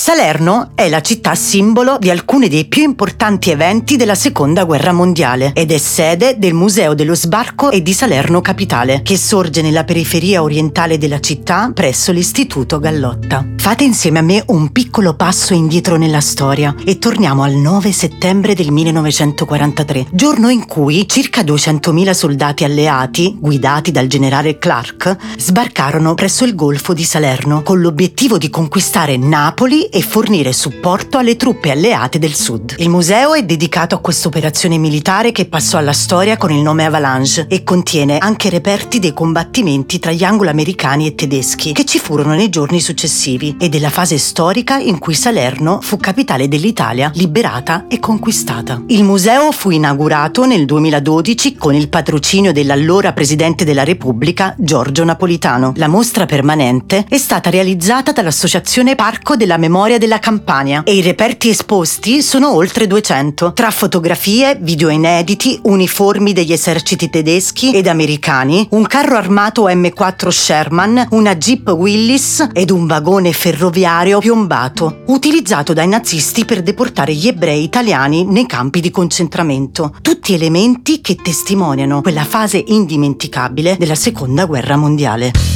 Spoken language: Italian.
Salerno è la città simbolo di alcuni dei più importanti eventi della Seconda Guerra Mondiale ed è sede del Museo dello Sbarco e di Salerno Capitale, che sorge nella periferia orientale della città presso l'Istituto Gallotta. Fate insieme a me un piccolo passo indietro nella storia e torniamo al 9 settembre del 1943, giorno in cui circa 200.000 soldati alleati, guidati dal generale Clark, sbarcarono presso il Golfo di Salerno con l'obiettivo di conquistare Napoli e fornire supporto alle truppe alleate del sud. Il museo è dedicato a questa operazione militare che passò alla storia con il nome Avalanche e contiene anche reperti dei combattimenti tra gli anglo-americani e tedeschi che ci furono nei giorni successivi e della fase storica in cui Salerno fu capitale dell'Italia liberata e conquistata. Il museo fu inaugurato nel 2012 con il patrocinio dell'allora presidente della Repubblica Giorgio Napolitano. La mostra permanente è stata realizzata dall'Associazione Parco della Memoria della Campania e i reperti esposti sono oltre 200, tra fotografie, video inediti, uniformi degli eserciti tedeschi ed americani, un carro armato M4 Sherman, una Jeep Willis ed un vagone ferroviario piombato, utilizzato dai nazisti per deportare gli ebrei italiani nei campi di concentramento. Tutti elementi che testimoniano quella fase indimenticabile della Seconda Guerra Mondiale.